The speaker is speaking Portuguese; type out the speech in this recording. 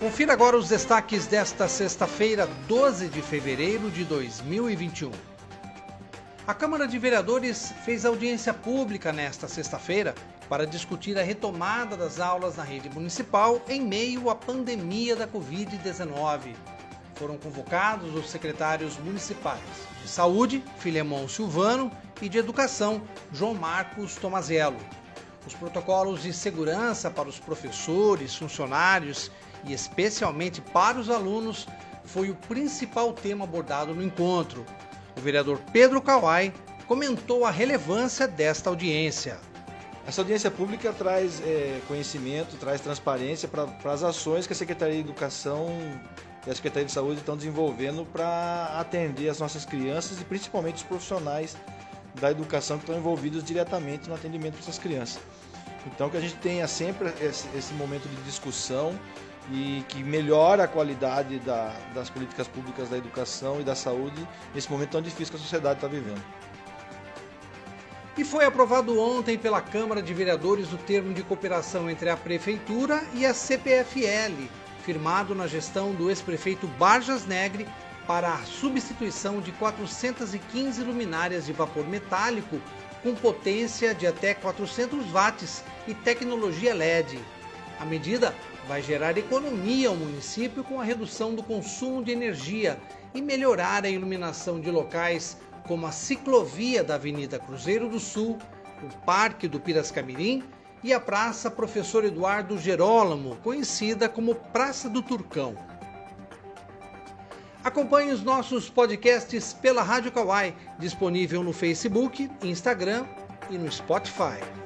Confira agora os destaques desta sexta-feira, 12 de fevereiro de 2021. A Câmara de Vereadores fez audiência pública nesta sexta-feira para discutir a retomada das aulas na rede municipal em meio à pandemia da Covid-19. Foram convocados os secretários municipais de Saúde, Filemon Silvano, e de Educação, João Marcos Tomazello. Os protocolos de segurança para os professores, funcionários e especialmente para os alunos foi o principal tema abordado no encontro. O vereador Pedro Kawai comentou a relevância desta audiência. Essa audiência pública traz é, conhecimento, traz transparência para as ações que a Secretaria de Educação e a Secretaria de Saúde estão desenvolvendo para atender as nossas crianças e principalmente os profissionais da educação que estão envolvidos diretamente no atendimento dessas crianças. Então que a gente tenha sempre esse, esse momento de discussão e que melhora a qualidade da, das políticas públicas da educação e da saúde nesse momento tão difícil que a sociedade está vivendo. E foi aprovado ontem pela Câmara de Vereadores o termo de cooperação entre a Prefeitura e a CPFL, firmado na gestão do ex-prefeito Barjas Negre para a substituição de 415 luminárias de vapor metálico com potência de até 400 watts e tecnologia LED. A medida vai gerar economia ao município com a redução do consumo de energia e melhorar a iluminação de locais como a ciclovia da Avenida Cruzeiro do Sul, o Parque do Pirascamirim e a Praça Professor Eduardo Gerólamo, conhecida como Praça do Turcão. Acompanhe os nossos podcasts pela Rádio Kawai, disponível no Facebook, Instagram e no Spotify.